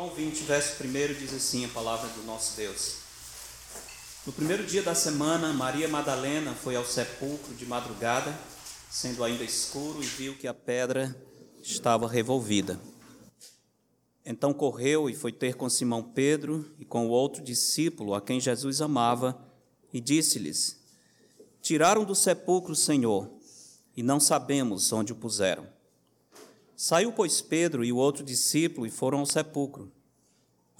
João 20, verso 1 diz assim a palavra do nosso Deus. No primeiro dia da semana, Maria Madalena foi ao sepulcro de madrugada, sendo ainda escuro, e viu que a pedra estava revolvida. Então correu e foi ter com Simão Pedro e com o outro discípulo a quem Jesus amava, e disse-lhes: Tiraram do sepulcro o Senhor, e não sabemos onde o puseram. Saiu, pois, Pedro e o outro discípulo e foram ao sepulcro.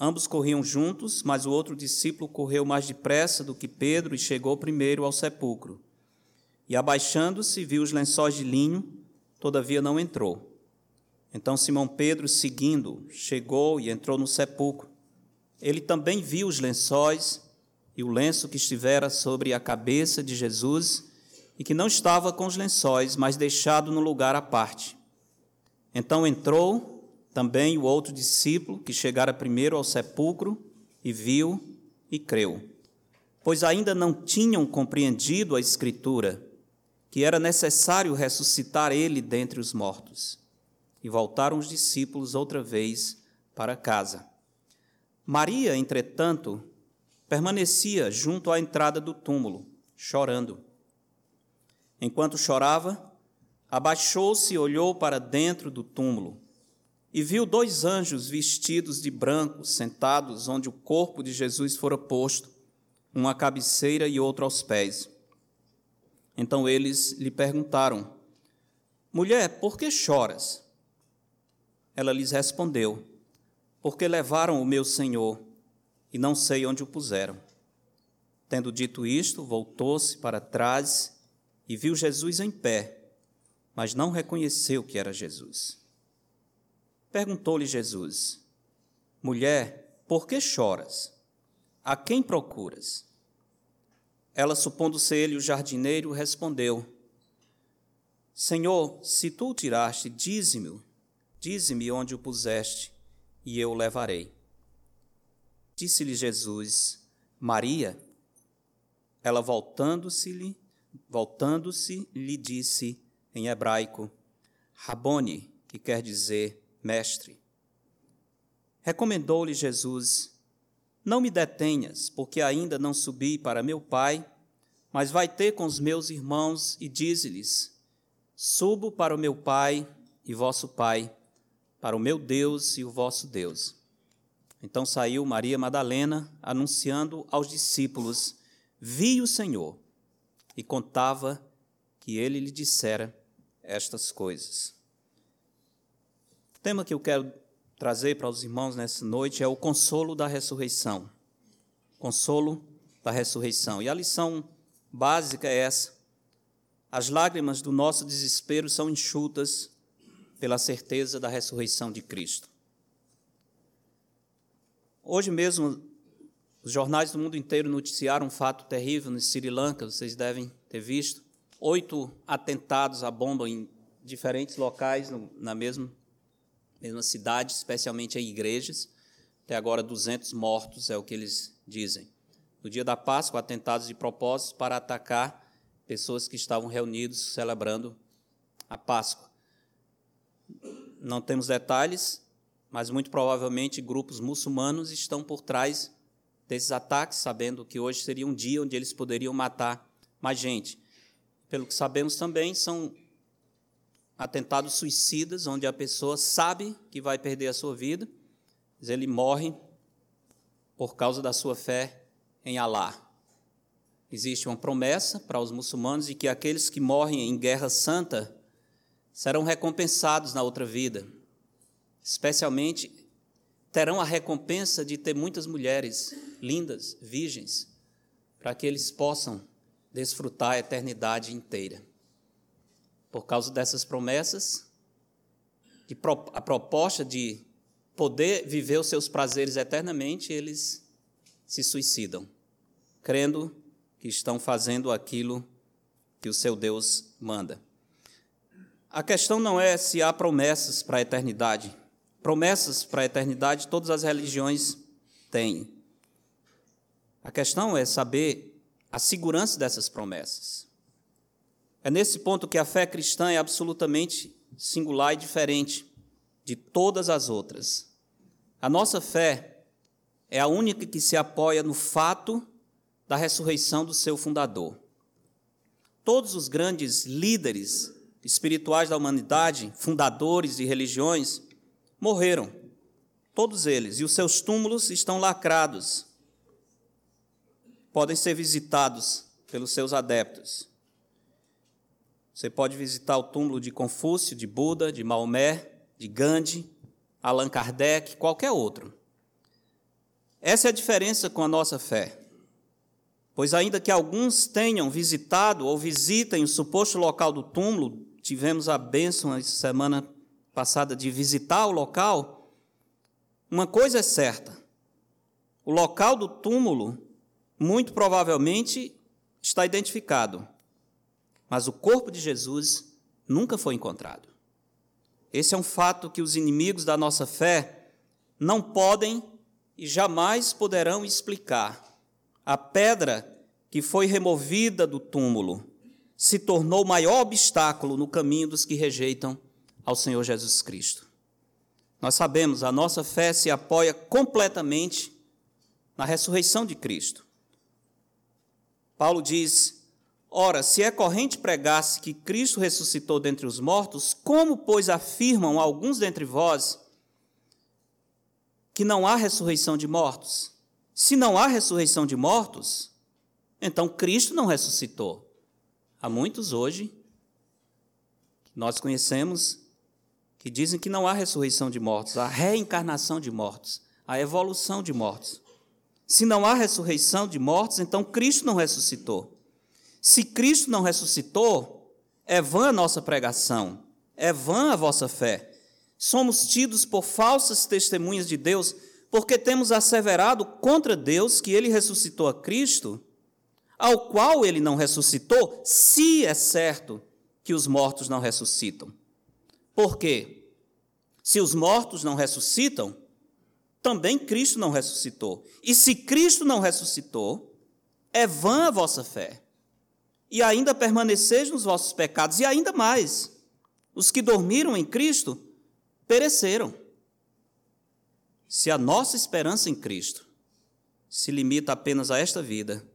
Ambos corriam juntos, mas o outro discípulo correu mais depressa do que Pedro e chegou primeiro ao sepulcro. E abaixando-se, viu os lençóis de linho, todavia não entrou. Então Simão Pedro, seguindo, chegou e entrou no sepulcro. Ele também viu os lençóis e o lenço que estivera sobre a cabeça de Jesus e que não estava com os lençóis, mas deixado no lugar à parte. Então entrou também o outro discípulo, que chegara primeiro ao sepulcro, e viu e creu. Pois ainda não tinham compreendido a Escritura, que era necessário ressuscitar ele dentre os mortos. E voltaram os discípulos outra vez para casa. Maria, entretanto, permanecia junto à entrada do túmulo, chorando. Enquanto chorava, abaixou-se e olhou para dentro do túmulo e viu dois anjos vestidos de branco sentados onde o corpo de Jesus fora posto, um à cabeceira e outro aos pés. Então eles lhe perguntaram: Mulher, por que choras? Ela lhes respondeu: Porque levaram o meu Senhor e não sei onde o puseram. Tendo dito isto, voltou-se para trás e viu Jesus em pé mas não reconheceu que era Jesus. Perguntou-lhe Jesus: Mulher, por que choras? A quem procuras? Ela, supondo ser ele o jardineiro, respondeu: Senhor, se tu o tiraste, dize-me, dize-me onde o puseste, e eu o levarei. Disse-lhe Jesus: Maria. Ela voltando-se-lhe, voltando-se, lhe disse: em hebraico, Raboni, que quer dizer mestre. Recomendou-lhe Jesus: Não me detenhas, porque ainda não subi para meu Pai, mas vai ter com os meus irmãos e dize-lhes: Subo para o meu Pai e vosso Pai, para o meu Deus e o vosso Deus. Então saiu Maria Madalena, anunciando aos discípulos: Vi o Senhor, e contava que ele lhe dissera estas coisas. O tema que eu quero trazer para os irmãos nessa noite é o consolo da ressurreição. Consolo da ressurreição. E a lição básica é essa: as lágrimas do nosso desespero são enxutas pela certeza da ressurreição de Cristo. Hoje mesmo, os jornais do mundo inteiro noticiaram um fato terrível no Sri Lanka, vocês devem ter visto oito atentados à bomba em diferentes locais no, na mesma, mesma cidade, especialmente em igrejas. Até agora, 200 mortos é o que eles dizem. No dia da Páscoa, atentados de propósito para atacar pessoas que estavam reunidos celebrando a Páscoa. Não temos detalhes, mas muito provavelmente grupos muçulmanos estão por trás desses ataques, sabendo que hoje seria um dia onde eles poderiam matar mais gente pelo que sabemos também, são atentados suicidas, onde a pessoa sabe que vai perder a sua vida, mas ele morre por causa da sua fé em Alá. Existe uma promessa para os muçulmanos de que aqueles que morrem em guerra santa serão recompensados na outra vida. Especialmente terão a recompensa de ter muitas mulheres lindas, virgens, para que eles possam desfrutar a eternidade inteira. Por causa dessas promessas, a proposta de poder viver os seus prazeres eternamente, eles se suicidam, crendo que estão fazendo aquilo que o seu Deus manda. A questão não é se há promessas para a eternidade. Promessas para a eternidade todas as religiões têm. A questão é saber a segurança dessas promessas. É nesse ponto que a fé cristã é absolutamente singular e diferente de todas as outras. A nossa fé é a única que se apoia no fato da ressurreição do seu fundador. Todos os grandes líderes espirituais da humanidade, fundadores de religiões, morreram. Todos eles. E os seus túmulos estão lacrados. Podem ser visitados pelos seus adeptos. Você pode visitar o túmulo de Confúcio, de Buda, de Maomé, de Gandhi, Allan Kardec, qualquer outro. Essa é a diferença com a nossa fé. Pois, ainda que alguns tenham visitado ou visitem o suposto local do túmulo, tivemos a bênção na semana passada de visitar o local, uma coisa é certa: o local do túmulo, muito provavelmente, está identificado, mas o corpo de Jesus nunca foi encontrado. Esse é um fato que os inimigos da nossa fé não podem e jamais poderão explicar. A pedra que foi removida do túmulo se tornou o maior obstáculo no caminho dos que rejeitam ao Senhor Jesus Cristo. Nós sabemos, a nossa fé se apoia completamente na ressurreição de Cristo. Paulo diz: Ora, se é corrente pregar-se que Cristo ressuscitou dentre os mortos, como, pois, afirmam alguns dentre vós que não há ressurreição de mortos? Se não há ressurreição de mortos, então Cristo não ressuscitou. Há muitos hoje nós conhecemos que dizem que não há ressurreição de mortos, há reencarnação de mortos, há evolução de mortos. Se não há ressurreição de mortos, então Cristo não ressuscitou. Se Cristo não ressuscitou, é vã a nossa pregação, é vã a vossa fé. Somos tidos por falsas testemunhas de Deus, porque temos asseverado contra Deus que ele ressuscitou a Cristo ao qual ele não ressuscitou, se é certo que os mortos não ressuscitam. Por quê? Se os mortos não ressuscitam, também Cristo não ressuscitou. E se Cristo não ressuscitou, é vã a vossa fé. E ainda permaneceis nos vossos pecados, e ainda mais, os que dormiram em Cristo pereceram. Se a nossa esperança em Cristo se limita apenas a esta vida,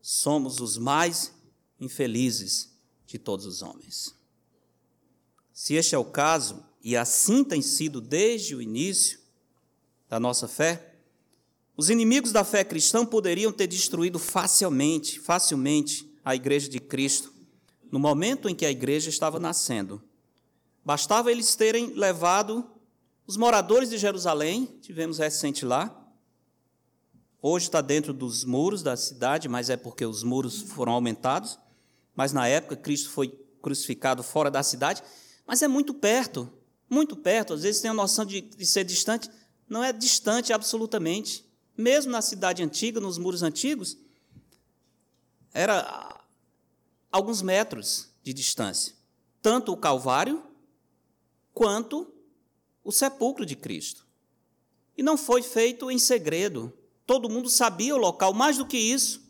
somos os mais infelizes de todos os homens. Se este é o caso, e assim tem sido desde o início da nossa fé, os inimigos da fé cristã poderiam ter destruído facilmente, facilmente a igreja de Cristo no momento em que a igreja estava nascendo. Bastava eles terem levado os moradores de Jerusalém, tivemos recente lá, Hoje está dentro dos muros da cidade, mas é porque os muros foram aumentados. Mas na época Cristo foi crucificado fora da cidade, mas é muito perto, muito perto. Às vezes tem a noção de, de ser distante, não é distante absolutamente. Mesmo na cidade antiga, nos muros antigos, era alguns metros de distância. Tanto o Calvário quanto o sepulcro de Cristo. E não foi feito em segredo. Todo mundo sabia o local, mais do que isso.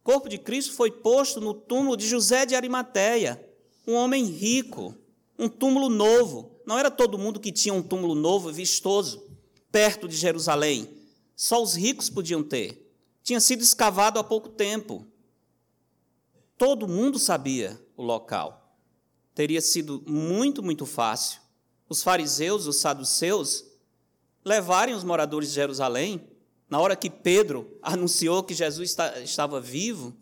O corpo de Cristo foi posto no túmulo de José de Arimateia, um homem rico, um túmulo novo. Não era todo mundo que tinha um túmulo novo, vistoso, perto de Jerusalém. Só os ricos podiam ter. Tinha sido escavado há pouco tempo. Todo mundo sabia o local. Teria sido muito, muito fácil os fariseus, os saduceus, levarem os moradores de Jerusalém na hora que Pedro anunciou que Jesus estava vivo,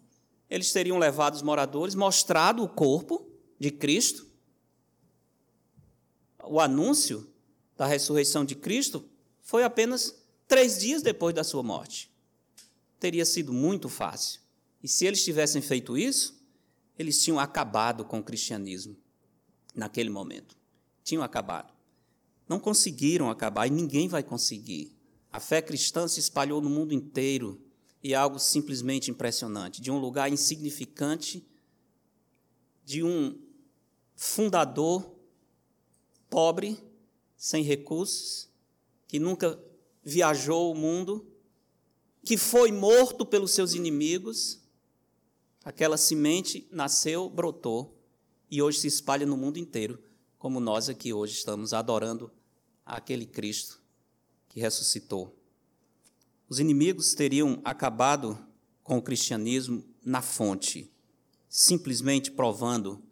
eles teriam levado os moradores, mostrado o corpo de Cristo. O anúncio da ressurreição de Cristo foi apenas três dias depois da sua morte. Teria sido muito fácil. E se eles tivessem feito isso, eles tinham acabado com o cristianismo naquele momento. Tinham acabado. Não conseguiram acabar e ninguém vai conseguir. A fé cristã se espalhou no mundo inteiro e é algo simplesmente impressionante. De um lugar insignificante, de um fundador pobre, sem recursos, que nunca viajou o mundo, que foi morto pelos seus inimigos, aquela semente nasceu, brotou e hoje se espalha no mundo inteiro, como nós aqui hoje estamos adorando aquele Cristo que ressuscitou. Os inimigos teriam acabado com o cristianismo na fonte, simplesmente provando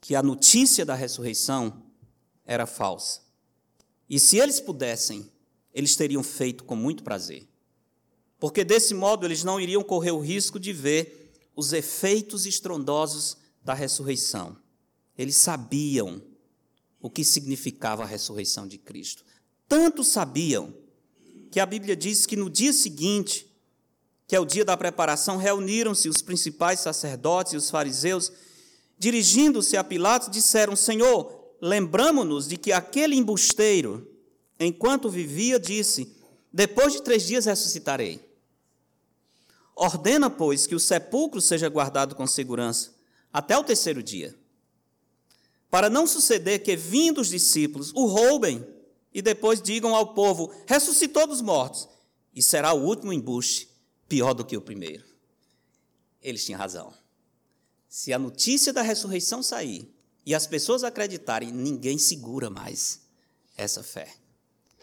que a notícia da ressurreição era falsa. E se eles pudessem, eles teriam feito com muito prazer. Porque desse modo eles não iriam correr o risco de ver os efeitos estrondosos da ressurreição. Eles sabiam o que significava a ressurreição de Cristo. Tanto sabiam que a Bíblia diz que no dia seguinte, que é o dia da preparação, reuniram-se os principais sacerdotes e os fariseus, dirigindo-se a Pilatos, disseram: Senhor, lembramo-nos de que aquele embusteiro, enquanto vivia, disse: Depois de três dias ressuscitarei. Ordena, pois, que o sepulcro seja guardado com segurança até o terceiro dia, para não suceder que, vindo os discípulos, o roubem e depois digam ao povo: ressuscitou dos mortos, e será o último embuste pior do que o primeiro. Eles tinham razão. Se a notícia da ressurreição sair e as pessoas acreditarem, ninguém segura mais essa fé.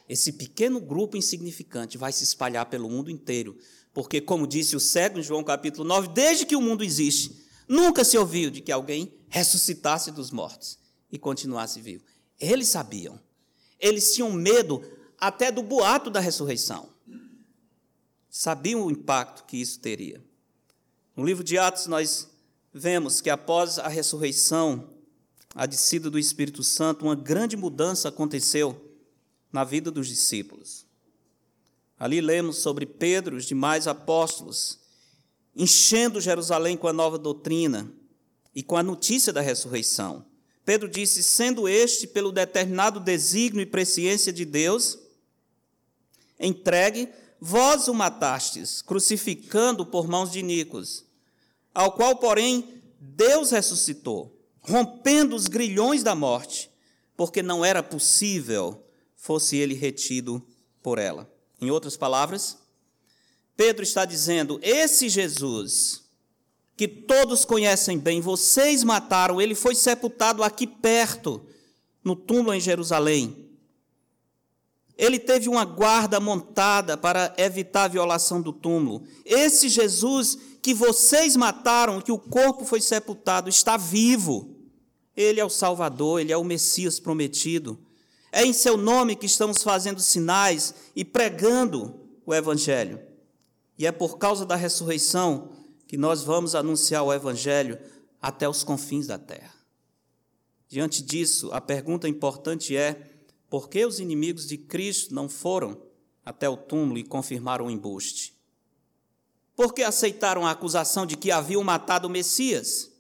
Esse pequeno grupo insignificante vai se espalhar pelo mundo inteiro, porque, como disse o cego em João capítulo 9, desde que o mundo existe, nunca se ouviu de que alguém ressuscitasse dos mortos e continuasse vivo. Eles sabiam eles tinham medo até do boato da ressurreição. Sabiam o impacto que isso teria. No livro de Atos, nós vemos que após a ressurreição, a descida do Espírito Santo, uma grande mudança aconteceu na vida dos discípulos. Ali lemos sobre Pedro os demais apóstolos, enchendo Jerusalém com a nova doutrina e com a notícia da ressurreição. Pedro disse: sendo este, pelo determinado desígnio e presciência de Deus, entregue, vós o matastes, crucificando por mãos de Nicos, ao qual, porém, Deus ressuscitou, rompendo os grilhões da morte, porque não era possível fosse ele retido por ela. Em outras palavras, Pedro está dizendo: esse Jesus que todos conhecem bem, vocês mataram, ele foi sepultado aqui perto, no túmulo em Jerusalém. Ele teve uma guarda montada para evitar a violação do túmulo. Esse Jesus que vocês mataram, que o corpo foi sepultado, está vivo. Ele é o Salvador, ele é o Messias prometido. É em seu nome que estamos fazendo sinais e pregando o Evangelho. E é por causa da ressurreição que nós vamos anunciar o Evangelho até os confins da terra. Diante disso, a pergunta importante é: por que os inimigos de Cristo não foram até o túmulo e confirmaram o embuste? Por que aceitaram a acusação de que haviam matado o Messias?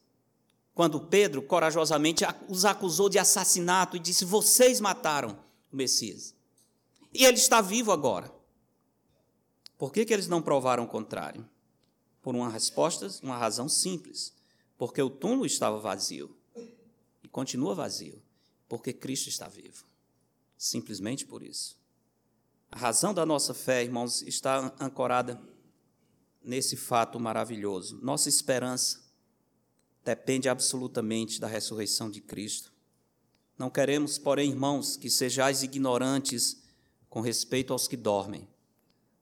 Quando Pedro corajosamente os acusou de assassinato e disse: Vocês mataram o Messias. E ele está vivo agora. Por que, que eles não provaram o contrário? Por uma resposta, uma razão simples, porque o túmulo estava vazio e continua vazio, porque Cristo está vivo. Simplesmente por isso. A razão da nossa fé, irmãos, está ancorada nesse fato maravilhoso. Nossa esperança depende absolutamente da ressurreição de Cristo. Não queremos, porém, irmãos, que sejais ignorantes com respeito aos que dormem,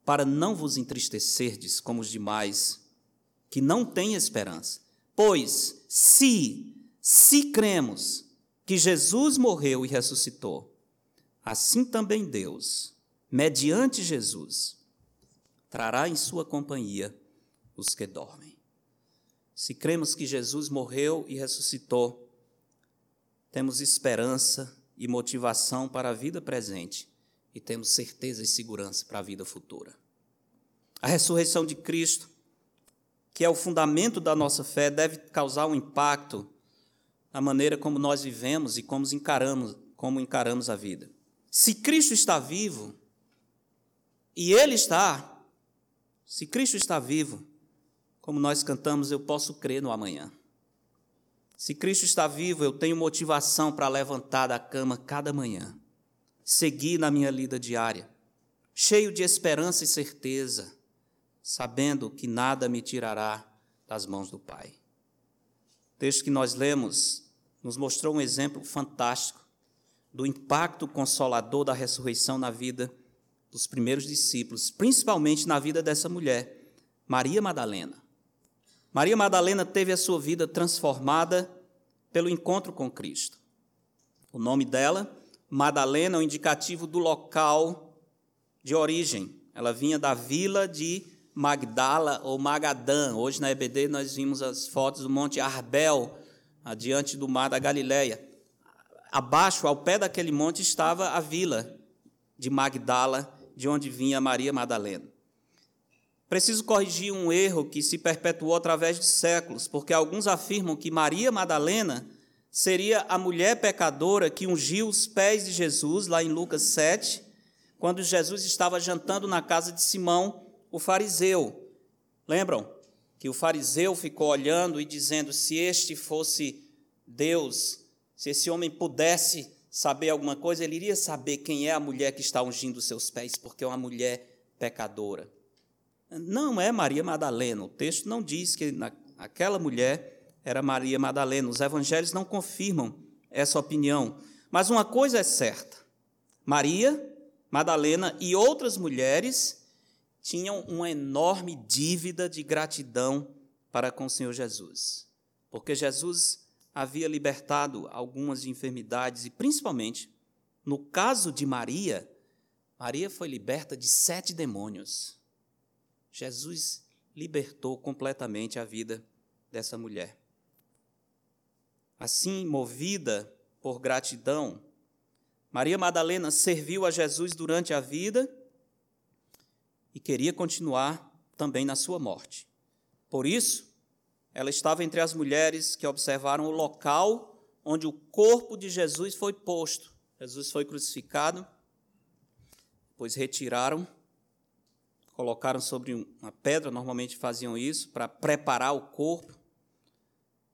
para não vos entristecerdes como os demais que não tem esperança. Pois, se, se cremos que Jesus morreu e ressuscitou, assim também Deus, mediante Jesus, trará em sua companhia os que dormem. Se cremos que Jesus morreu e ressuscitou, temos esperança e motivação para a vida presente e temos certeza e segurança para a vida futura. A ressurreição de Cristo que é o fundamento da nossa fé, deve causar um impacto na maneira como nós vivemos e como encaramos, como encaramos a vida. Se Cristo está vivo, e Ele está, se Cristo está vivo, como nós cantamos, eu posso crer no amanhã. Se Cristo está vivo, eu tenho motivação para levantar da cama cada manhã, seguir na minha lida diária, cheio de esperança e certeza sabendo que nada me tirará das mãos do Pai. O texto que nós lemos nos mostrou um exemplo fantástico do impacto consolador da ressurreição na vida dos primeiros discípulos, principalmente na vida dessa mulher, Maria Madalena. Maria Madalena teve a sua vida transformada pelo encontro com Cristo. O nome dela, Madalena, é o indicativo do local de origem. Ela vinha da vila de Magdala ou Magadã. Hoje na EBD nós vimos as fotos do Monte Arbel, adiante do mar da Galileia. Abaixo, ao pé daquele monte, estava a vila de Magdala, de onde vinha Maria Madalena. Preciso corrigir um erro que se perpetuou através de séculos, porque alguns afirmam que Maria Madalena seria a mulher pecadora que ungiu os pés de Jesus, lá em Lucas 7, quando Jesus estava jantando na casa de Simão, o fariseu. Lembram? Que o fariseu ficou olhando e dizendo: se este fosse Deus, se esse homem pudesse saber alguma coisa, ele iria saber quem é a mulher que está ungindo os seus pés, porque é uma mulher pecadora. Não é Maria Madalena, o texto não diz que aquela mulher era Maria Madalena. Os evangelhos não confirmam essa opinião. Mas uma coisa é certa: Maria Madalena e outras mulheres tinham uma enorme dívida de gratidão para com o Senhor Jesus. Porque Jesus havia libertado algumas enfermidades e, principalmente, no caso de Maria, Maria foi liberta de sete demônios. Jesus libertou completamente a vida dessa mulher. Assim, movida por gratidão, Maria Madalena serviu a Jesus durante a vida e queria continuar também na sua morte. Por isso, ela estava entre as mulheres que observaram o local onde o corpo de Jesus foi posto. Jesus foi crucificado, pois retiraram, colocaram sobre uma pedra, normalmente faziam isso, para preparar o corpo.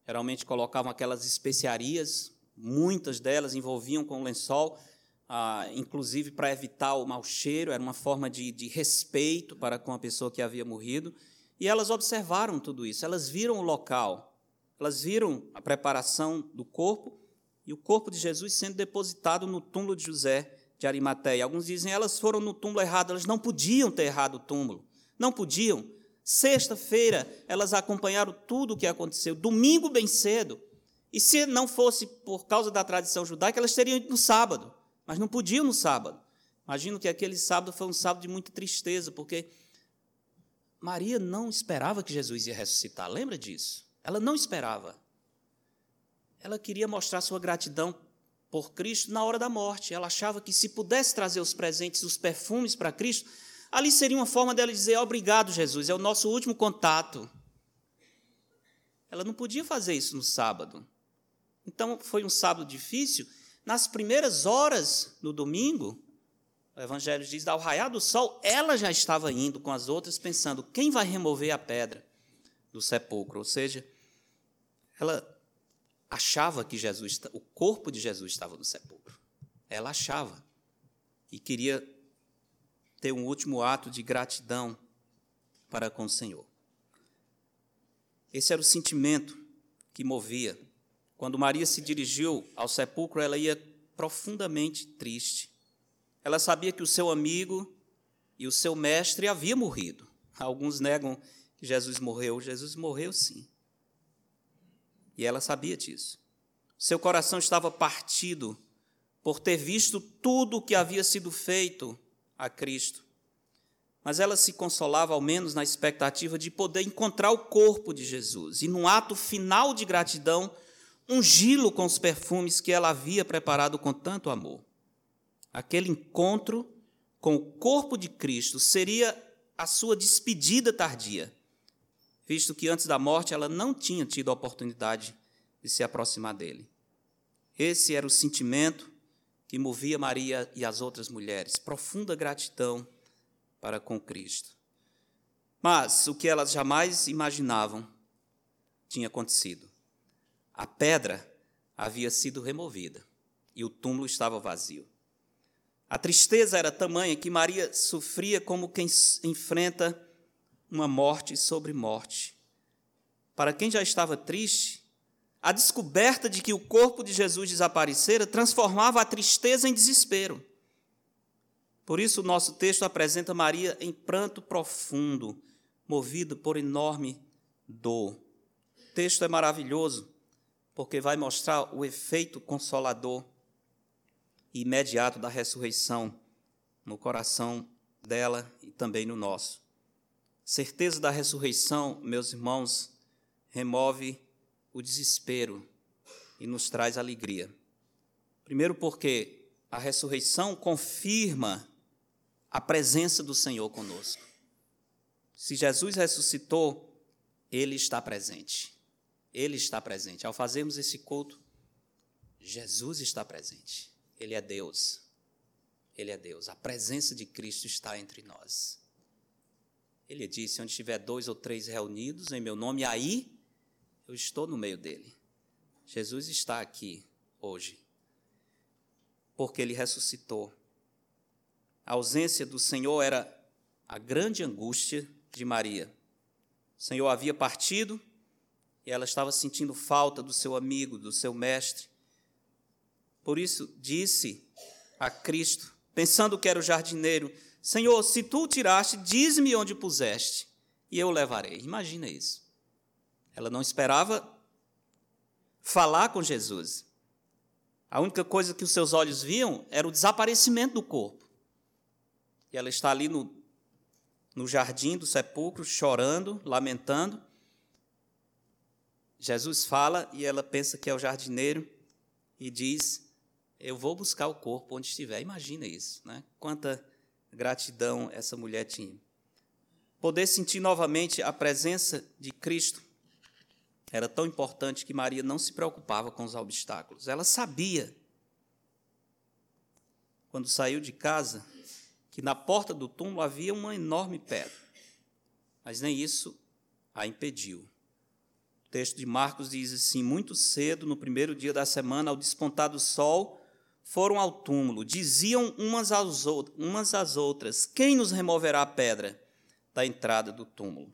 Geralmente colocavam aquelas especiarias, muitas delas envolviam com lençol, ah, inclusive para evitar o mau cheiro, era uma forma de, de respeito para com a pessoa que havia morrido. E elas observaram tudo isso, elas viram o local, elas viram a preparação do corpo e o corpo de Jesus sendo depositado no túmulo de José de Arimateia. Alguns dizem elas foram no túmulo errado, elas não podiam ter errado o túmulo, não podiam. Sexta-feira elas acompanharam tudo o que aconteceu, domingo bem cedo. E se não fosse por causa da tradição judaica, elas teriam ido no sábado, mas não podiam no sábado. Imagino que aquele sábado foi um sábado de muita tristeza, porque Maria não esperava que Jesus ia ressuscitar, lembra disso? Ela não esperava. Ela queria mostrar sua gratidão por Cristo na hora da morte. Ela achava que se pudesse trazer os presentes, os perfumes para Cristo, ali seria uma forma dela dizer: Obrigado, Jesus, é o nosso último contato. Ela não podia fazer isso no sábado. Então foi um sábado difícil. Nas primeiras horas no domingo, o Evangelho diz: ao raiar do sol, ela já estava indo com as outras, pensando: quem vai remover a pedra do sepulcro? Ou seja, ela achava que Jesus, o corpo de Jesus estava no sepulcro. Ela achava e queria ter um último ato de gratidão para com o Senhor. Esse era o sentimento que movia. Quando Maria se dirigiu ao sepulcro, ela ia profundamente triste ela sabia que o seu amigo e o seu mestre havia morrido. Alguns negam que Jesus morreu. Jesus morreu sim. E ela sabia disso. Seu coração estava partido por ter visto tudo o que havia sido feito a Cristo. Mas ela se consolava, ao menos, na expectativa de poder encontrar o corpo de Jesus e, num ato final de gratidão, ungí-lo com os perfumes que ela havia preparado com tanto amor aquele encontro com o corpo de Cristo seria a sua despedida tardia, visto que antes da morte ela não tinha tido a oportunidade de se aproximar dele. Esse era o sentimento que movia Maria e as outras mulheres, profunda gratidão para com Cristo. Mas o que elas jamais imaginavam tinha acontecido. A pedra havia sido removida e o túmulo estava vazio. A tristeza era tamanha que Maria sofria como quem enfrenta uma morte sobre morte. Para quem já estava triste, a descoberta de que o corpo de Jesus desaparecera transformava a tristeza em desespero. Por isso, o nosso texto apresenta Maria em pranto profundo, movida por enorme dor. O texto é maravilhoso, porque vai mostrar o efeito consolador e imediato da ressurreição no coração dela e também no nosso. Certeza da ressurreição, meus irmãos, remove o desespero e nos traz alegria. Primeiro, porque a ressurreição confirma a presença do Senhor conosco. Se Jesus ressuscitou, Ele está presente. Ele está presente. Ao fazermos esse culto, Jesus está presente. Ele é Deus. Ele é Deus. A presença de Cristo está entre nós. Ele disse: onde estiver dois ou três reunidos em meu nome, aí eu estou no meio dele. Jesus está aqui hoje, porque ele ressuscitou. A ausência do Senhor era a grande angústia de Maria. O Senhor havia partido e ela estava sentindo falta do seu amigo, do seu mestre. Por isso disse a Cristo, pensando que era o jardineiro: Senhor, se tu tiraste, diz-me onde puseste, e eu o levarei. Imagina isso. Ela não esperava falar com Jesus. A única coisa que os seus olhos viam era o desaparecimento do corpo. E ela está ali no, no jardim do sepulcro, chorando, lamentando. Jesus fala e ela pensa que é o jardineiro e diz: Eu vou buscar o corpo onde estiver. Imagina isso, né? Quanta gratidão essa mulher tinha. Poder sentir novamente a presença de Cristo era tão importante que Maria não se preocupava com os obstáculos. Ela sabia, quando saiu de casa, que na porta do túmulo havia uma enorme pedra, mas nem isso a impediu. O texto de Marcos diz assim: Muito cedo, no primeiro dia da semana, ao despontar do sol, foram ao túmulo. Diziam umas às, umas às outras: Quem nos removerá a pedra da entrada do túmulo?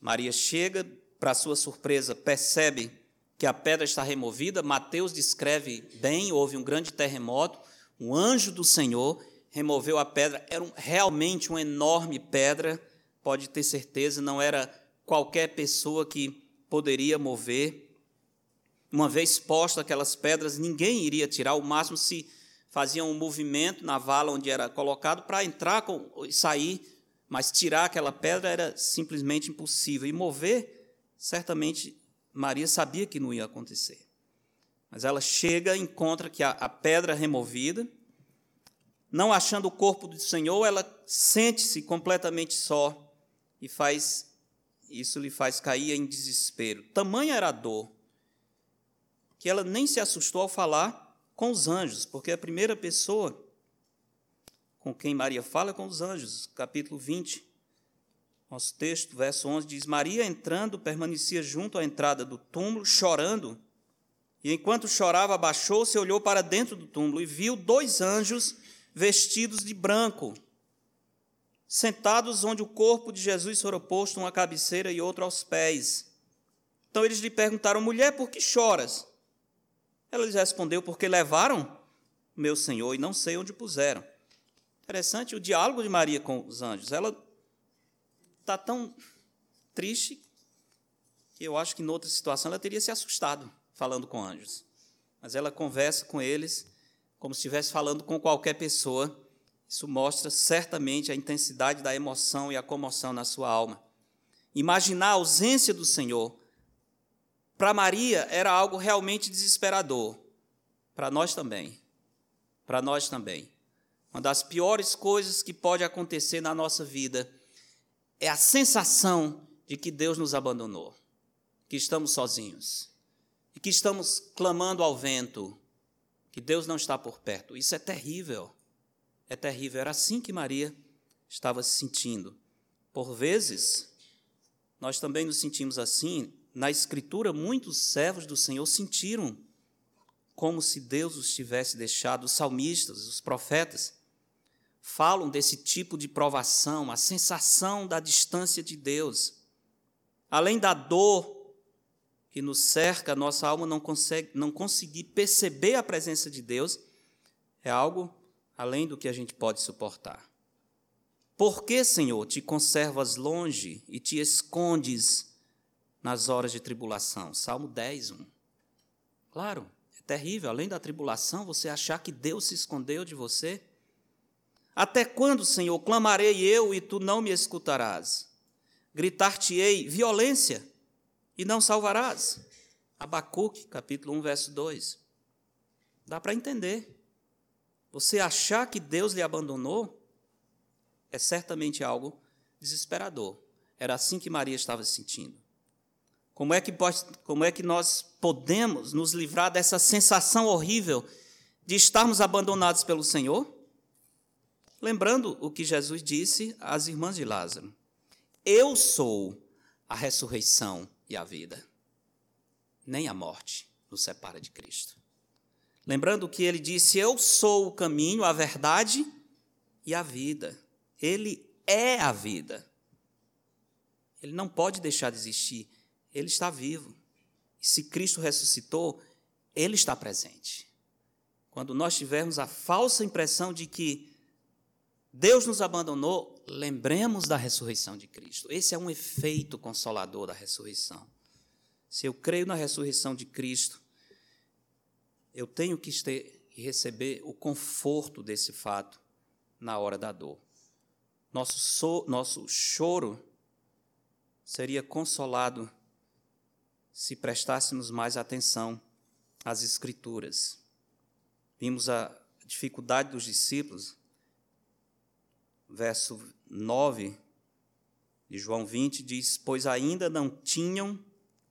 Maria chega, para sua surpresa, percebe que a pedra está removida. Mateus descreve bem: houve um grande terremoto um anjo do Senhor removeu a pedra, era um, realmente uma enorme pedra, pode ter certeza, não era qualquer pessoa que poderia mover. Uma vez postas aquelas pedras, ninguém iria tirar, o máximo se faziam um movimento na vala onde era colocado para entrar e sair, mas tirar aquela pedra era simplesmente impossível. E mover, certamente Maria sabia que não ia acontecer. Mas ela chega encontra que a, a pedra removida, não achando o corpo do Senhor, ela sente-se completamente só e faz isso lhe faz cair em desespero. Tamanha era a dor que ela nem se assustou ao falar com os anjos, porque a primeira pessoa com quem Maria fala é com os anjos, capítulo 20. Nosso texto, verso 11, diz: Maria entrando, permanecia junto à entrada do túmulo, chorando. E enquanto chorava, abaixou-se e olhou para dentro do túmulo e viu dois anjos vestidos de branco, sentados onde o corpo de Jesus fora posto, uma cabeceira e outro aos pés. Então eles lhe perguntaram: mulher, por que choras? Ela lhes respondeu: porque levaram meu Senhor e não sei onde puseram. Interessante o diálogo de Maria com os anjos. Ela está tão triste que eu acho que em outra situação ela teria se assustado falando com anjos, mas ela conversa com eles como se estivesse falando com qualquer pessoa. Isso mostra certamente a intensidade da emoção e a comoção na sua alma. Imaginar a ausência do Senhor para Maria era algo realmente desesperador. Para nós também. Para nós também. Uma das piores coisas que pode acontecer na nossa vida é a sensação de que Deus nos abandonou, que estamos sozinhos e que estamos clamando ao vento, que Deus não está por perto. Isso é terrível. É terrível. Era assim que Maria estava se sentindo. Por vezes, nós também nos sentimos assim. Na Escritura, muitos servos do Senhor sentiram como se Deus os tivesse deixado. Os salmistas, os profetas, falam desse tipo de provação, a sensação da distância de Deus. Além da dor que nos cerca, a nossa alma não consegue não conseguir perceber a presença de Deus, é algo além do que a gente pode suportar. Por que, Senhor, te conservas longe e te escondes nas horas de tribulação? Salmo 10, 1. Claro, é terrível, além da tribulação, você achar que Deus se escondeu de você. Até quando, Senhor, clamarei eu e tu não me escutarás? Gritar-te-ei violência e não salvarás. Abacuque, capítulo 1, verso 2. Dá para entender. Você achar que Deus lhe abandonou é certamente algo desesperador. Era assim que Maria estava se sentindo. Como é que, pode, como é que nós podemos nos livrar dessa sensação horrível de estarmos abandonados pelo Senhor? Lembrando o que Jesus disse às irmãs de Lázaro: Eu sou a ressurreição e a vida. Nem a morte nos separa de Cristo. Lembrando que ele disse: Eu sou o caminho, a verdade e a vida. Ele é a vida. Ele não pode deixar de existir. Ele está vivo. E se Cristo ressuscitou, ele está presente. Quando nós tivermos a falsa impressão de que Deus nos abandonou, lembremos da ressurreição de Cristo. Esse é um efeito consolador da ressurreição. Se eu creio na ressurreição de Cristo, eu tenho que ter, receber o conforto desse fato na hora da dor. Nosso, so, nosso choro seria consolado se prestássemos mais atenção às Escrituras. Vimos a dificuldade dos discípulos verso 9 de João 20 diz: Pois ainda não tinham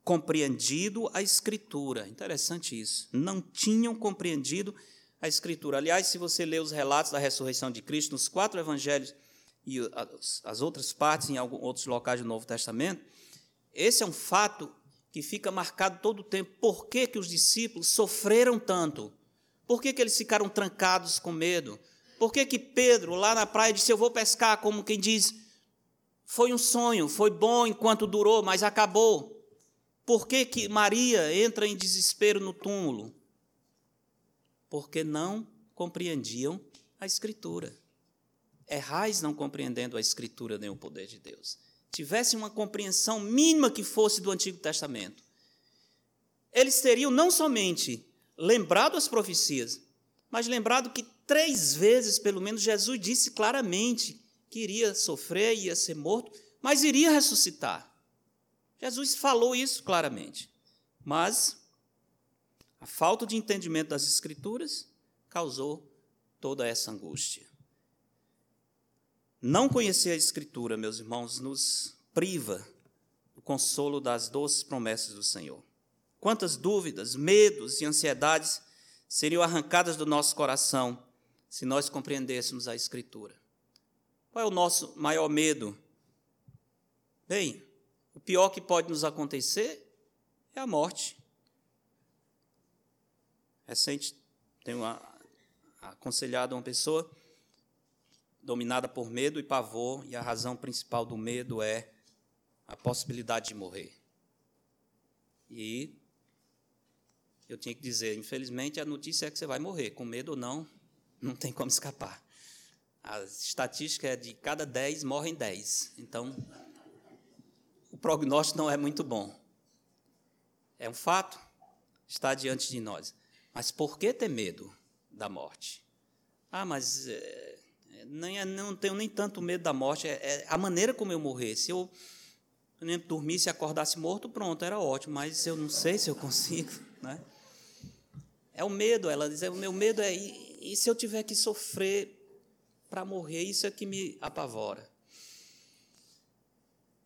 compreendido a Escritura. Interessante isso. Não tinham compreendido a Escritura. Aliás, se você ler os relatos da ressurreição de Cristo nos quatro evangelhos e as outras partes em alguns outros locais do Novo Testamento, esse é um fato que fica marcado todo o tempo. Por que, que os discípulos sofreram tanto? Por que, que eles ficaram trancados com medo? Por que, que Pedro, lá na praia, disse: Eu vou pescar? Como quem diz: Foi um sonho, foi bom enquanto durou, mas acabou. Por que, que Maria entra em desespero no túmulo? Porque não compreendiam a Escritura. Errais não compreendendo a Escritura nem o poder de Deus. Tivesse uma compreensão mínima que fosse do Antigo Testamento, eles teriam não somente lembrado as profecias, mas lembrado que três vezes, pelo menos, Jesus disse claramente que iria sofrer, ia ser morto, mas iria ressuscitar. Jesus falou isso claramente. Mas a falta de entendimento das Escrituras causou toda essa angústia. Não conhecer a Escritura, meus irmãos, nos priva do consolo das doces promessas do Senhor. Quantas dúvidas, medos e ansiedades seriam arrancadas do nosso coração se nós compreendêssemos a Escritura. Qual é o nosso maior medo? Bem, o pior que pode nos acontecer é a morte. Recente, tenho aconselhado uma pessoa dominada por medo e pavor, e a razão principal do medo é a possibilidade de morrer. E eu tinha que dizer, infelizmente, a notícia é que você vai morrer, com medo ou não, não tem como escapar. A estatística é de cada 10 morrem 10. Então, o prognóstico não é muito bom. É um fato, está diante de nós. Mas por que ter medo da morte? Ah, mas é, nem, é, não tenho nem tanto medo da morte, é, é a maneira como eu morrer. Se eu, dormisse e acordasse morto, pronto, era ótimo, mas eu não sei se eu consigo. Né? É o medo, ela diz, o meu medo é, e, e se eu tiver que sofrer para morrer, isso é que me apavora.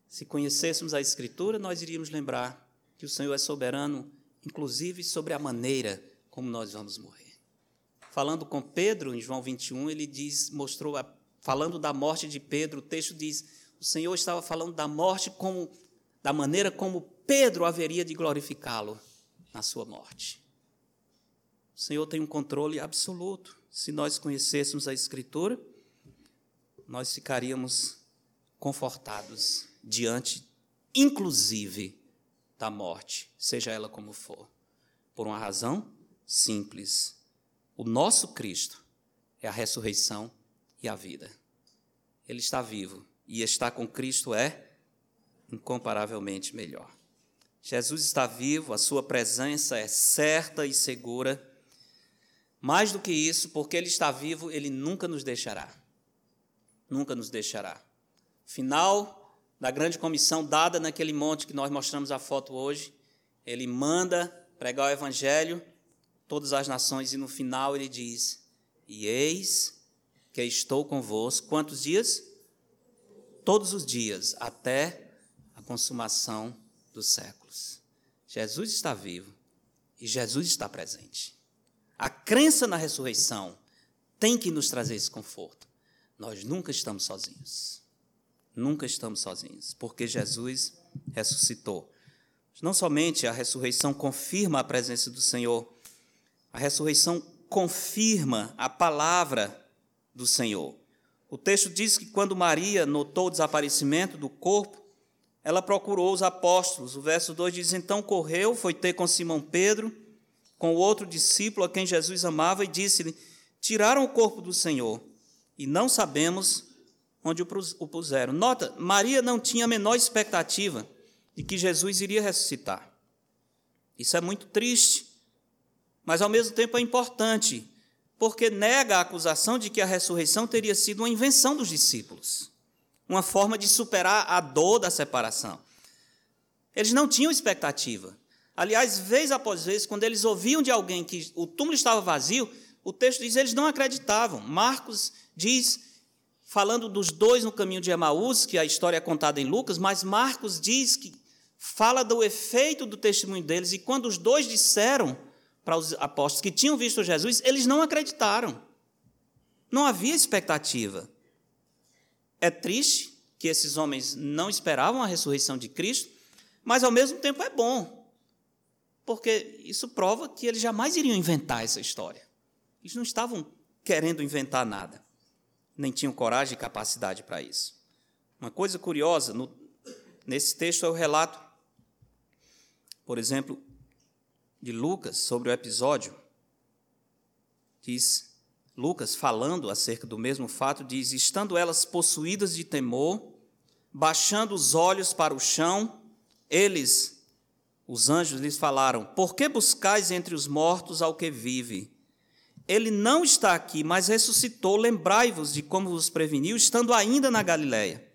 Se conhecêssemos a Escritura, nós iríamos lembrar que o Senhor é soberano, inclusive sobre a maneira como nós vamos morrer. Falando com Pedro, em João 21, ele diz, mostrou, a, falando da morte de Pedro, o texto diz: o Senhor estava falando da morte como, da maneira como Pedro haveria de glorificá-lo na sua morte. O Senhor tem um controle absoluto. Se nós conhecêssemos a Escritura, nós ficaríamos confortados diante, inclusive, da morte, seja ela como for. Por uma razão simples. O nosso Cristo é a ressurreição e a vida. Ele está vivo e estar com Cristo é incomparavelmente melhor. Jesus está vivo, a sua presença é certa e segura. Mais do que isso, porque ele está vivo, ele nunca nos deixará. Nunca nos deixará. Final da grande comissão dada naquele monte que nós mostramos a foto hoje, ele manda pregar o evangelho todas as nações e no final ele diz: "E eis que estou convosco quantos dias? Todos os dias até a consumação dos séculos. Jesus está vivo e Jesus está presente. A crença na ressurreição tem que nos trazer esse conforto. Nós nunca estamos sozinhos. Nunca estamos sozinhos, porque Jesus ressuscitou. Não somente a ressurreição confirma a presença do Senhor, a ressurreição confirma a palavra do Senhor. O texto diz que quando Maria notou o desaparecimento do corpo, ela procurou os apóstolos. O verso 2 diz: Então correu, foi ter com Simão Pedro, com o outro discípulo a quem Jesus amava, e disse-lhe: Tiraram o corpo do Senhor e não sabemos onde o puseram. Nota, Maria não tinha a menor expectativa de que Jesus iria ressuscitar. Isso é muito triste, mas ao mesmo tempo é importante, porque nega a acusação de que a ressurreição teria sido uma invenção dos discípulos uma forma de superar a dor da separação. Eles não tinham expectativa. Aliás, vez após vez, quando eles ouviam de alguém que o túmulo estava vazio, o texto diz que eles não acreditavam. Marcos diz, falando dos dois no caminho de Emaús, que a história é contada em Lucas, mas Marcos diz que fala do efeito do testemunho deles, e quando os dois disseram para os apóstolos que tinham visto Jesus, eles não acreditaram. Não havia expectativa. É triste que esses homens não esperavam a ressurreição de Cristo, mas ao mesmo tempo é bom, porque isso prova que eles jamais iriam inventar essa história. Eles não estavam querendo inventar nada, nem tinham coragem e capacidade para isso. Uma coisa curiosa, no, nesse texto é o relato, por exemplo, de Lucas sobre o episódio. Diz Lucas, falando acerca do mesmo fato, diz: Estando elas possuídas de temor, baixando os olhos para o chão, eles, os anjos, lhes falaram: Por que buscais entre os mortos ao que vive? Ele não está aqui, mas ressuscitou. Lembrai-vos de como vos preveniu, estando ainda na Galiléia.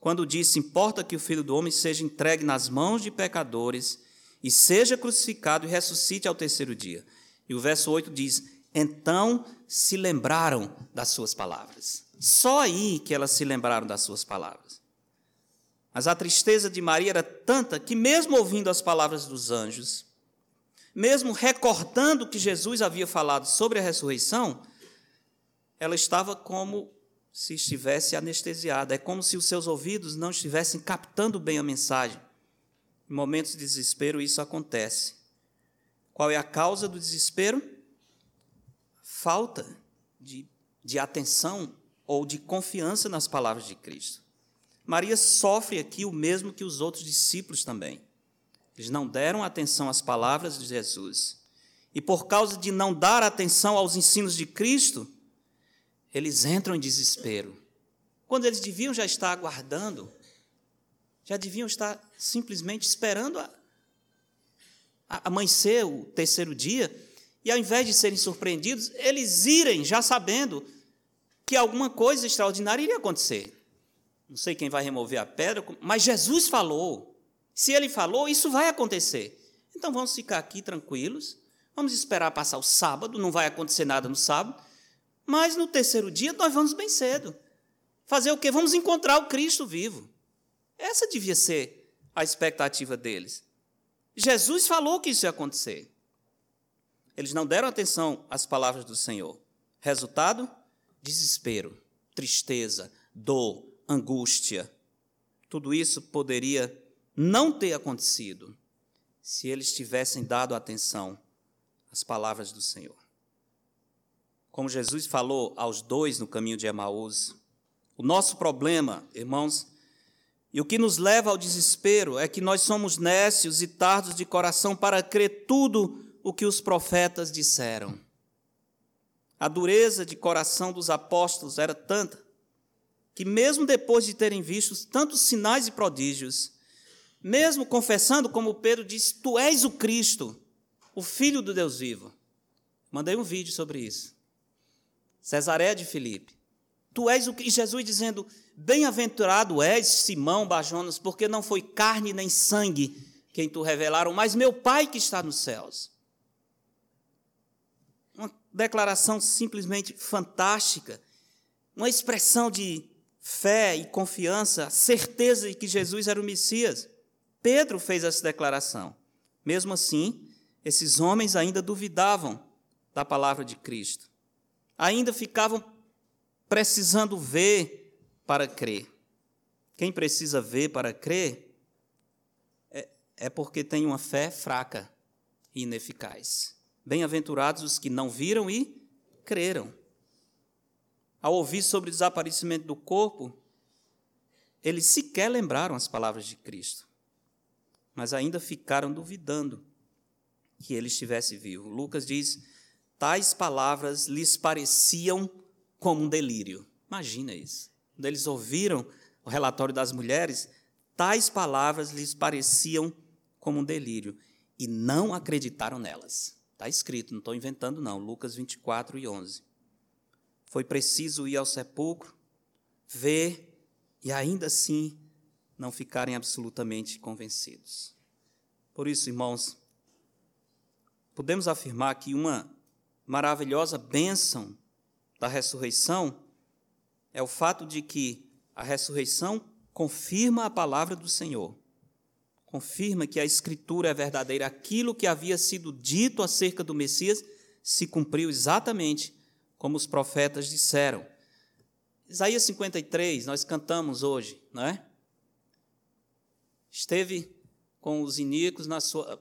Quando disse: Importa que o filho do homem seja entregue nas mãos de pecadores e seja crucificado e ressuscite ao terceiro dia. E o verso 8 diz: então se lembraram das suas palavras. Só aí que elas se lembraram das suas palavras. Mas a tristeza de Maria era tanta que, mesmo ouvindo as palavras dos anjos, mesmo recordando que Jesus havia falado sobre a ressurreição, ela estava como se estivesse anestesiada. É como se os seus ouvidos não estivessem captando bem a mensagem. Em momentos de desespero, isso acontece. Qual é a causa do desespero? falta de, de atenção ou de confiança nas palavras de Cristo. Maria sofre aqui o mesmo que os outros discípulos também. Eles não deram atenção às palavras de Jesus. E por causa de não dar atenção aos ensinos de Cristo, eles entram em desespero. Quando eles deviam já estar aguardando, já deviam estar simplesmente esperando a, a amanhecer o terceiro dia, e ao invés de serem surpreendidos, eles irem já sabendo que alguma coisa extraordinária iria acontecer. Não sei quem vai remover a pedra, mas Jesus falou. Se ele falou, isso vai acontecer. Então vamos ficar aqui tranquilos, vamos esperar passar o sábado, não vai acontecer nada no sábado, mas no terceiro dia nós vamos bem cedo. Fazer o quê? Vamos encontrar o Cristo vivo. Essa devia ser a expectativa deles. Jesus falou que isso ia acontecer. Eles não deram atenção às palavras do Senhor. Resultado? Desespero, tristeza, dor, angústia. Tudo isso poderia não ter acontecido se eles tivessem dado atenção às palavras do Senhor. Como Jesus falou aos dois no caminho de Emaús, o nosso problema, irmãos, e o que nos leva ao desespero é que nós somos nécios e tardos de coração para crer tudo o que os profetas disseram. A dureza de coração dos apóstolos era tanta que, mesmo depois de terem visto tantos sinais e prodígios, mesmo confessando, como Pedro disse, Tu és o Cristo, o Filho do Deus vivo. Mandei um vídeo sobre isso. Cesareia de Filipe. Tu és o e Jesus dizendo: Bem-aventurado és, Simão Bajonas, porque não foi carne nem sangue quem tu revelaram, mas meu Pai que está nos céus. Uma declaração simplesmente fantástica, uma expressão de fé e confiança, certeza de que Jesus era o Messias. Pedro fez essa declaração. Mesmo assim, esses homens ainda duvidavam da palavra de Cristo. Ainda ficavam precisando ver para crer. Quem precisa ver para crer é, é porque tem uma fé fraca e ineficaz. Bem-aventurados os que não viram e creram ao ouvir sobre o desaparecimento do corpo, eles sequer lembraram as palavras de Cristo, mas ainda ficaram duvidando que ele estivesse vivo. Lucas diz: tais palavras lhes pareciam como um delírio. Imagina isso. Quando eles ouviram o relatório das mulheres, tais palavras lhes pareciam como um delírio e não acreditaram nelas. Está escrito, não estou inventando, não. Lucas 24 e 11. Foi preciso ir ao sepulcro, ver e ainda assim não ficarem absolutamente convencidos. Por isso, irmãos, podemos afirmar que uma maravilhosa bênção da ressurreição é o fato de que a ressurreição confirma a palavra do Senhor, confirma que a Escritura é verdadeira, aquilo que havia sido dito acerca do Messias se cumpriu exatamente como os profetas disseram. Isaías 53, nós cantamos hoje, não é? Esteve com os iníquos na sua.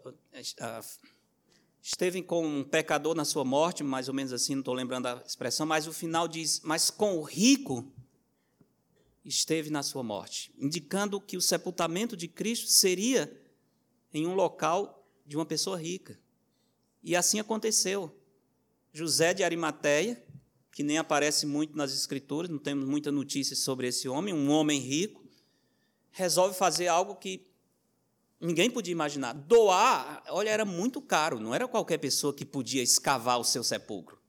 Esteve com um pecador na sua morte, mais ou menos assim, não estou lembrando a expressão, mas o final diz: Mas com o rico esteve na sua morte, indicando que o sepultamento de Cristo seria em um local de uma pessoa rica. E assim aconteceu. José de Arimateia, que nem aparece muito nas Escrituras, não temos muita notícia sobre esse homem, um homem rico, resolve fazer algo que ninguém podia imaginar. Doar, olha, era muito caro, não era qualquer pessoa que podia escavar o seu sepulcro.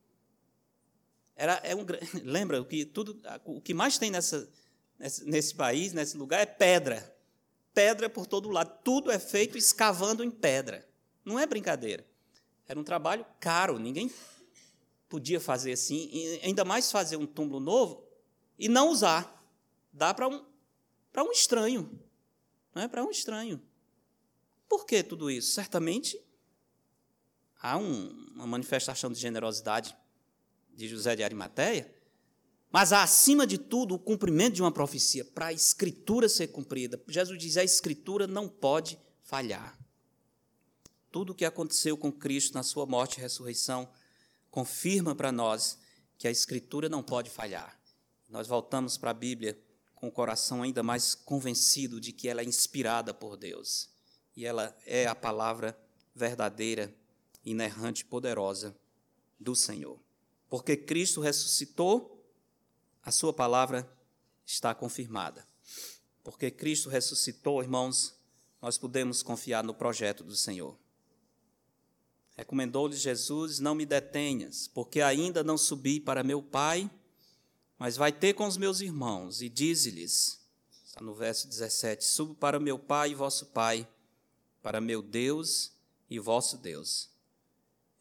Era, é um, lembra o que tudo, o que mais tem nessa, nesse, nesse país, nesse lugar, é pedra. Pedra por todo lado. Tudo é feito escavando em pedra. Não é brincadeira. Era um trabalho caro. Ninguém podia fazer assim, ainda mais fazer um túmulo novo e não usar. Dá para um, um estranho. Não é para um estranho. Por que tudo isso? Certamente há um, uma manifestação de generosidade de José de Arimateia, mas há, acima de tudo, o cumprimento de uma profecia para a escritura ser cumprida. Jesus diz: a escritura não pode falhar. Tudo o que aconteceu com Cristo na sua morte e ressurreição confirma para nós que a Escritura não pode falhar. Nós voltamos para a Bíblia com o coração ainda mais convencido de que ela é inspirada por Deus e ela é a palavra verdadeira, inerrante, poderosa do Senhor. Porque Cristo ressuscitou, a Sua palavra está confirmada. Porque Cristo ressuscitou, irmãos, nós podemos confiar no projeto do Senhor. Recomendou-lhes Jesus: Não me detenhas, porque ainda não subi para meu Pai, mas vai ter com os meus irmãos, e dize-lhes, está no verso 17: Subo para meu Pai e vosso Pai, para meu Deus e vosso Deus.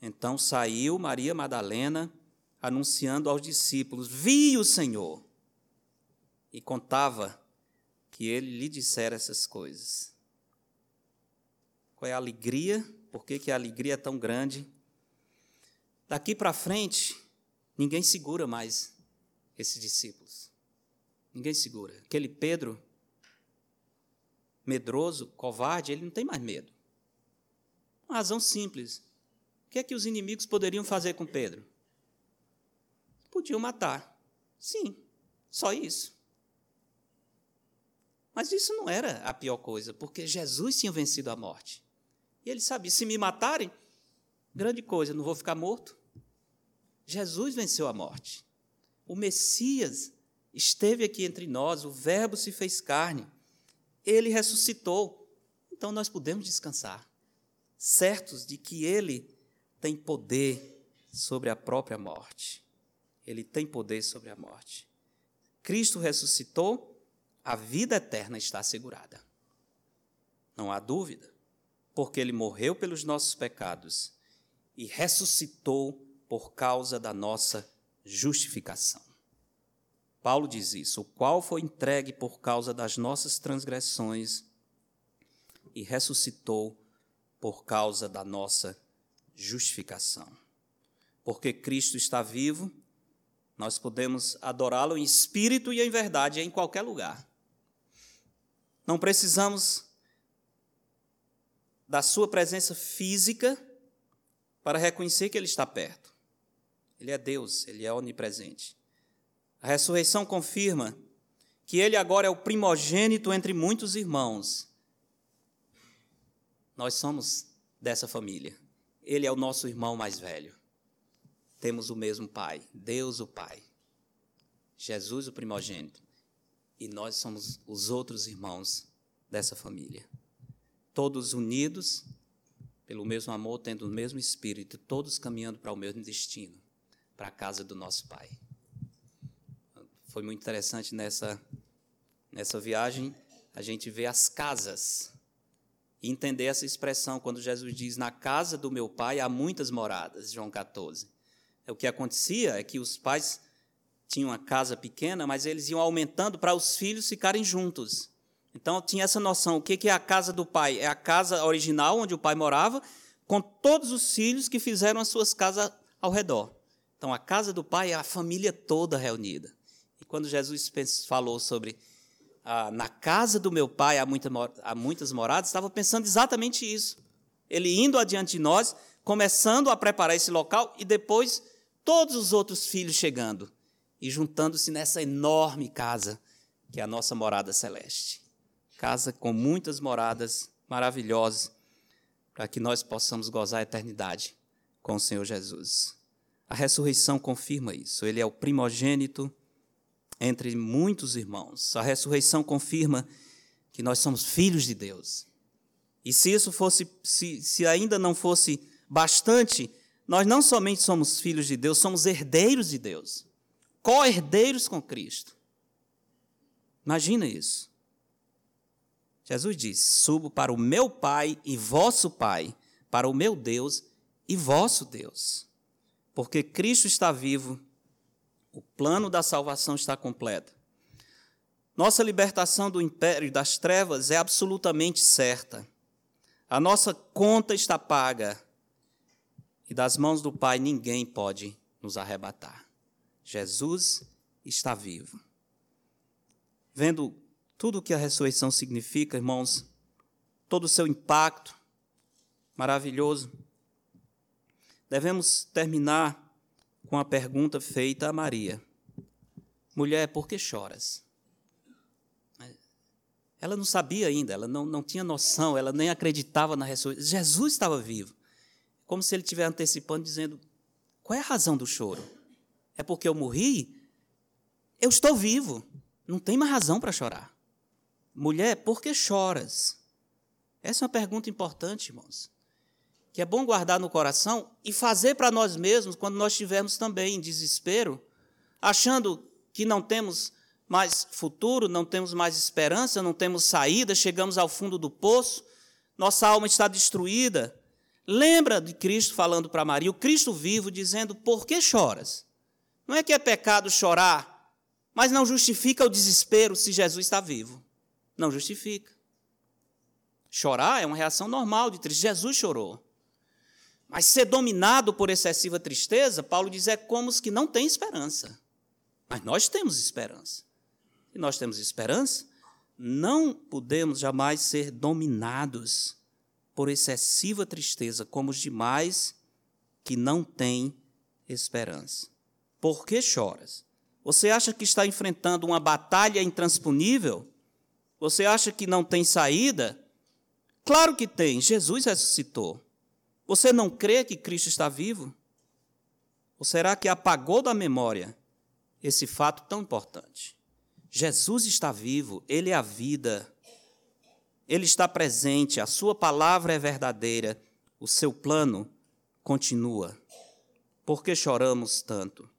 Então saiu Maria Madalena, anunciando aos discípulos: Vi o Senhor. E contava que ele lhe dissera essas coisas. Qual é a alegria por que, que a alegria é tão grande. Daqui para frente, ninguém segura mais esses discípulos. Ninguém segura. Aquele Pedro, medroso, covarde, ele não tem mais medo. Uma razão simples. O que é que os inimigos poderiam fazer com Pedro? Podiam matar. Sim, só isso. Mas isso não era a pior coisa, porque Jesus tinha vencido a morte. E ele sabia: se me matarem, grande coisa, não vou ficar morto. Jesus venceu a morte. O Messias esteve aqui entre nós, o Verbo se fez carne. Ele ressuscitou. Então nós podemos descansar, certos de que ele tem poder sobre a própria morte. Ele tem poder sobre a morte. Cristo ressuscitou, a vida eterna está assegurada. Não há dúvida, porque ele morreu pelos nossos pecados e ressuscitou por causa da nossa justificação. Paulo diz isso, o qual foi entregue por causa das nossas transgressões e ressuscitou por causa da nossa justificação. Porque Cristo está vivo, nós podemos adorá-lo em espírito e em verdade em qualquer lugar. Não precisamos da sua presença física para reconhecer que ele está perto. Ele é Deus, ele é onipresente. A ressurreição confirma que ele agora é o primogênito entre muitos irmãos. Nós somos dessa família. Ele é o nosso irmão mais velho. Temos o mesmo Pai, Deus o Pai. Jesus o primogênito. E nós somos os outros irmãos dessa família. Todos unidos pelo mesmo amor, tendo o mesmo espírito, todos caminhando para o mesmo destino, para a casa do nosso Pai foi muito interessante nessa, nessa viagem a gente ver as casas e entender essa expressão quando Jesus diz: Na casa do meu pai há muitas moradas, João 14. É, o que acontecia é que os pais tinham uma casa pequena, mas eles iam aumentando para os filhos ficarem juntos. Então tinha essa noção: o que é a casa do pai? É a casa original onde o pai morava, com todos os filhos que fizeram as suas casas ao redor. Então a casa do pai é a família toda reunida quando Jesus falou sobre ah, na casa do meu pai há, muita, há muitas moradas, estava pensando exatamente isso. Ele indo adiante de nós, começando a preparar esse local e depois todos os outros filhos chegando e juntando-se nessa enorme casa que é a nossa morada celeste. Casa com muitas moradas maravilhosas para que nós possamos gozar a eternidade com o Senhor Jesus. A ressurreição confirma isso. Ele é o primogênito entre muitos irmãos. A ressurreição confirma que nós somos filhos de Deus. E se isso fosse, se, se ainda não fosse bastante, nós não somente somos filhos de Deus, somos herdeiros de Deus, co-herdeiros com Cristo. Imagina isso. Jesus disse: Subo para o meu Pai e vosso Pai, para o meu Deus e vosso Deus. Porque Cristo está vivo o plano da salvação está completo. Nossa libertação do império das trevas é absolutamente certa. A nossa conta está paga. E das mãos do Pai ninguém pode nos arrebatar. Jesus está vivo. Vendo tudo o que a ressurreição significa, irmãos, todo o seu impacto maravilhoso, devemos terminar com a pergunta feita a Maria: Mulher, por que choras? Ela não sabia ainda, ela não, não tinha noção, ela nem acreditava na ressurreição. Jesus estava vivo. Como se ele estivesse antecipando, dizendo: Qual é a razão do choro? É porque eu morri? Eu estou vivo. Não tem mais razão para chorar. Mulher, por que choras? Essa é uma pergunta importante, irmãos que é bom guardar no coração e fazer para nós mesmos quando nós estivermos também em desespero, achando que não temos mais futuro, não temos mais esperança, não temos saída, chegamos ao fundo do poço, nossa alma está destruída. Lembra de Cristo falando para Maria, o Cristo vivo, dizendo: Por que choras? Não é que é pecado chorar, mas não justifica o desespero se Jesus está vivo. Não justifica. Chorar é uma reação normal de tristeza. Jesus chorou. Mas ser dominado por excessiva tristeza, Paulo diz, é como os que não têm esperança. Mas nós temos esperança. E nós temos esperança, não podemos jamais ser dominados por excessiva tristeza, como os demais que não têm esperança. Por que choras? Você acha que está enfrentando uma batalha intransponível? Você acha que não tem saída? Claro que tem, Jesus ressuscitou. Você não crê que Cristo está vivo? Ou será que apagou da memória esse fato tão importante? Jesus está vivo, Ele é a vida, Ele está presente, a Sua palavra é verdadeira, o seu plano continua. Por que choramos tanto?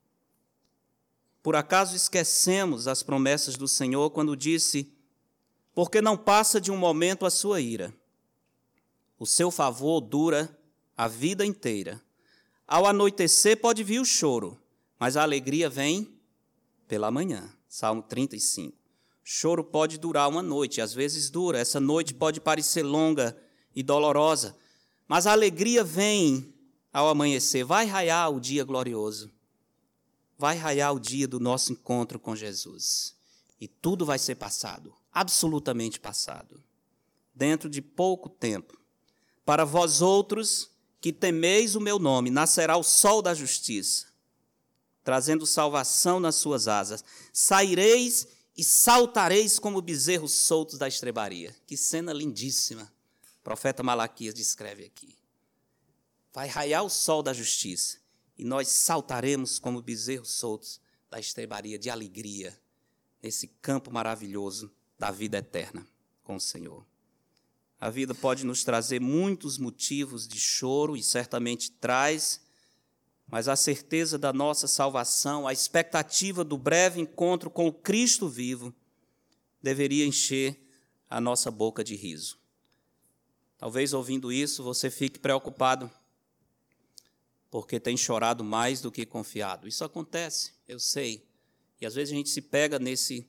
Por acaso esquecemos as promessas do Senhor quando disse: Porque não passa de um momento a sua ira. O seu favor dura a vida inteira. Ao anoitecer pode vir o choro, mas a alegria vem pela manhã. Salmo 35. Choro pode durar uma noite, às vezes dura. Essa noite pode parecer longa e dolorosa, mas a alegria vem ao amanhecer. Vai raiar o dia glorioso. Vai raiar o dia do nosso encontro com Jesus. E tudo vai ser passado, absolutamente passado. Dentro de pouco tempo. Para vós outros que temeis o meu nome, nascerá o sol da justiça, trazendo salvação nas suas asas. Saireis e saltareis como bezerros soltos da estrebaria. Que cena lindíssima. O profeta Malaquias descreve aqui. Vai raiar o sol da justiça e nós saltaremos como bezerros soltos da estrebaria de alegria nesse campo maravilhoso da vida eterna com o Senhor. A vida pode nos trazer muitos motivos de choro, e certamente traz, mas a certeza da nossa salvação, a expectativa do breve encontro com o Cristo vivo, deveria encher a nossa boca de riso. Talvez ouvindo isso você fique preocupado, porque tem chorado mais do que confiado. Isso acontece, eu sei. E às vezes a gente se pega nesse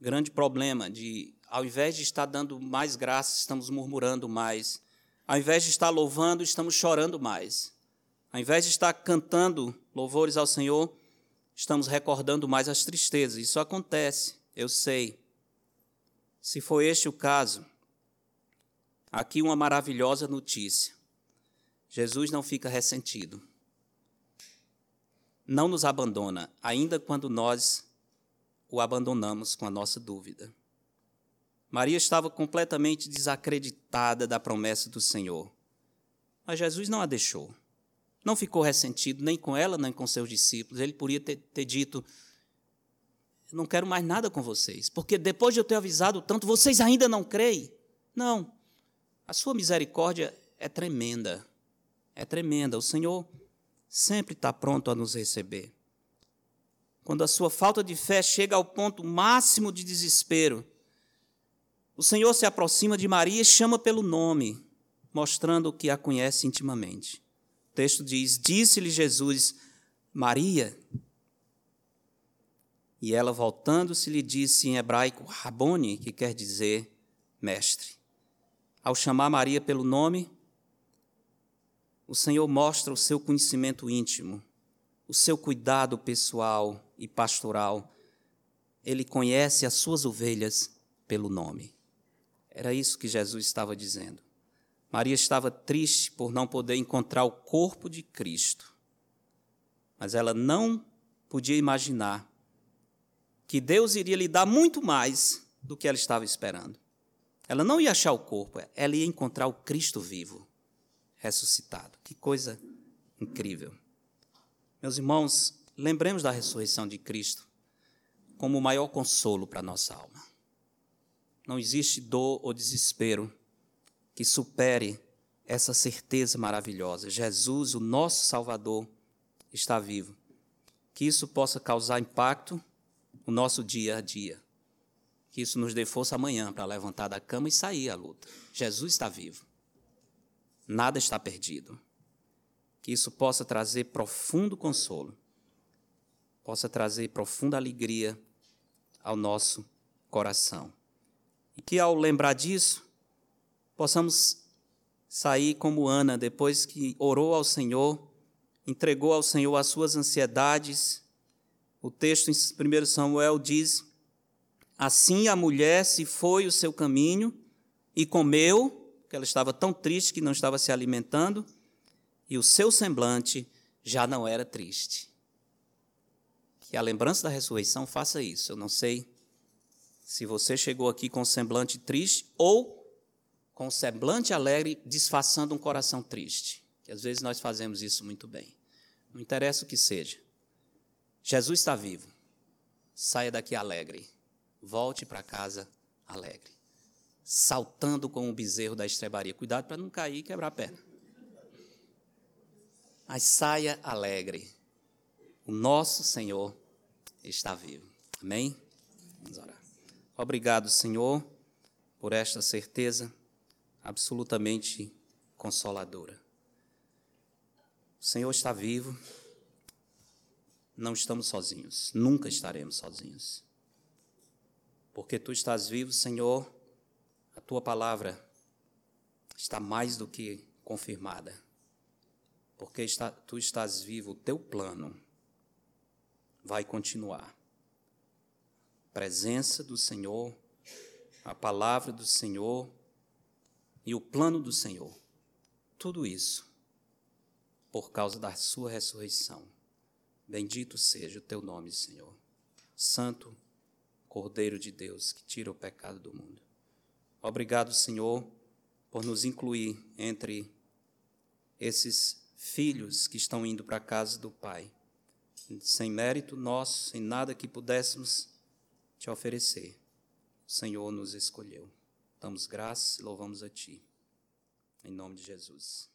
grande problema de ao invés de estar dando mais graça, estamos murmurando mais. Ao invés de estar louvando, estamos chorando mais. Ao invés de estar cantando louvores ao Senhor, estamos recordando mais as tristezas. Isso acontece, eu sei. Se for este o caso, aqui uma maravilhosa notícia. Jesus não fica ressentido. Não nos abandona, ainda quando nós o abandonamos com a nossa dúvida. Maria estava completamente desacreditada da promessa do Senhor. Mas Jesus não a deixou. Não ficou ressentido nem com ela, nem com seus discípulos. Ele poderia ter, ter dito: Não quero mais nada com vocês, porque depois de eu ter avisado tanto, vocês ainda não creem. Não. A sua misericórdia é tremenda. É tremenda. O Senhor sempre está pronto a nos receber. Quando a sua falta de fé chega ao ponto máximo de desespero, o Senhor se aproxima de Maria e chama pelo nome, mostrando que a conhece intimamente. O texto diz: Disse-lhe Jesus, Maria. E ela, voltando-se, lhe disse em hebraico, Rabone, que quer dizer mestre. Ao chamar Maria pelo nome, o Senhor mostra o seu conhecimento íntimo, o seu cuidado pessoal e pastoral. Ele conhece as suas ovelhas pelo nome. Era isso que Jesus estava dizendo. Maria estava triste por não poder encontrar o corpo de Cristo. Mas ela não podia imaginar que Deus iria lhe dar muito mais do que ela estava esperando. Ela não ia achar o corpo, ela ia encontrar o Cristo vivo, ressuscitado. Que coisa incrível. Meus irmãos, lembremos da ressurreição de Cristo como o maior consolo para a nossa alma. Não existe dor ou desespero que supere essa certeza maravilhosa. Jesus, o nosso Salvador, está vivo. Que isso possa causar impacto no nosso dia a dia. Que isso nos dê força amanhã para levantar da cama e sair à luta. Jesus está vivo. Nada está perdido. Que isso possa trazer profundo consolo, possa trazer profunda alegria ao nosso coração. E que ao lembrar disso, possamos sair como Ana, depois que orou ao Senhor, entregou ao Senhor as suas ansiedades. O texto em 1 Samuel diz: Assim a mulher se foi o seu caminho e comeu, que ela estava tão triste que não estava se alimentando, e o seu semblante já não era triste. Que a lembrança da ressurreição faça isso. Eu não sei se você chegou aqui com semblante triste ou com semblante alegre, disfarçando um coração triste, que às vezes nós fazemos isso muito bem. Não interessa o que seja. Jesus está vivo. Saia daqui alegre. Volte para casa alegre. Saltando com o bezerro da estrebaria. Cuidado para não cair e quebrar a perna. Mas saia alegre. O nosso Senhor está vivo. Amém? Vamos orar. Obrigado, Senhor, por esta certeza absolutamente consoladora. O Senhor está vivo, não estamos sozinhos, nunca estaremos sozinhos. Porque tu estás vivo, Senhor, a tua palavra está mais do que confirmada. Porque está, tu estás vivo, o teu plano vai continuar. Presença do Senhor, a palavra do Senhor e o plano do Senhor. Tudo isso por causa da sua ressurreição. Bendito seja o teu nome, Senhor. Santo Cordeiro de Deus que tira o pecado do mundo. Obrigado, Senhor, por nos incluir entre esses filhos que estão indo para a casa do Pai, sem mérito nosso, sem nada que pudéssemos te oferecer. O Senhor nos escolheu. Damos graças e louvamos a Ti. Em nome de Jesus.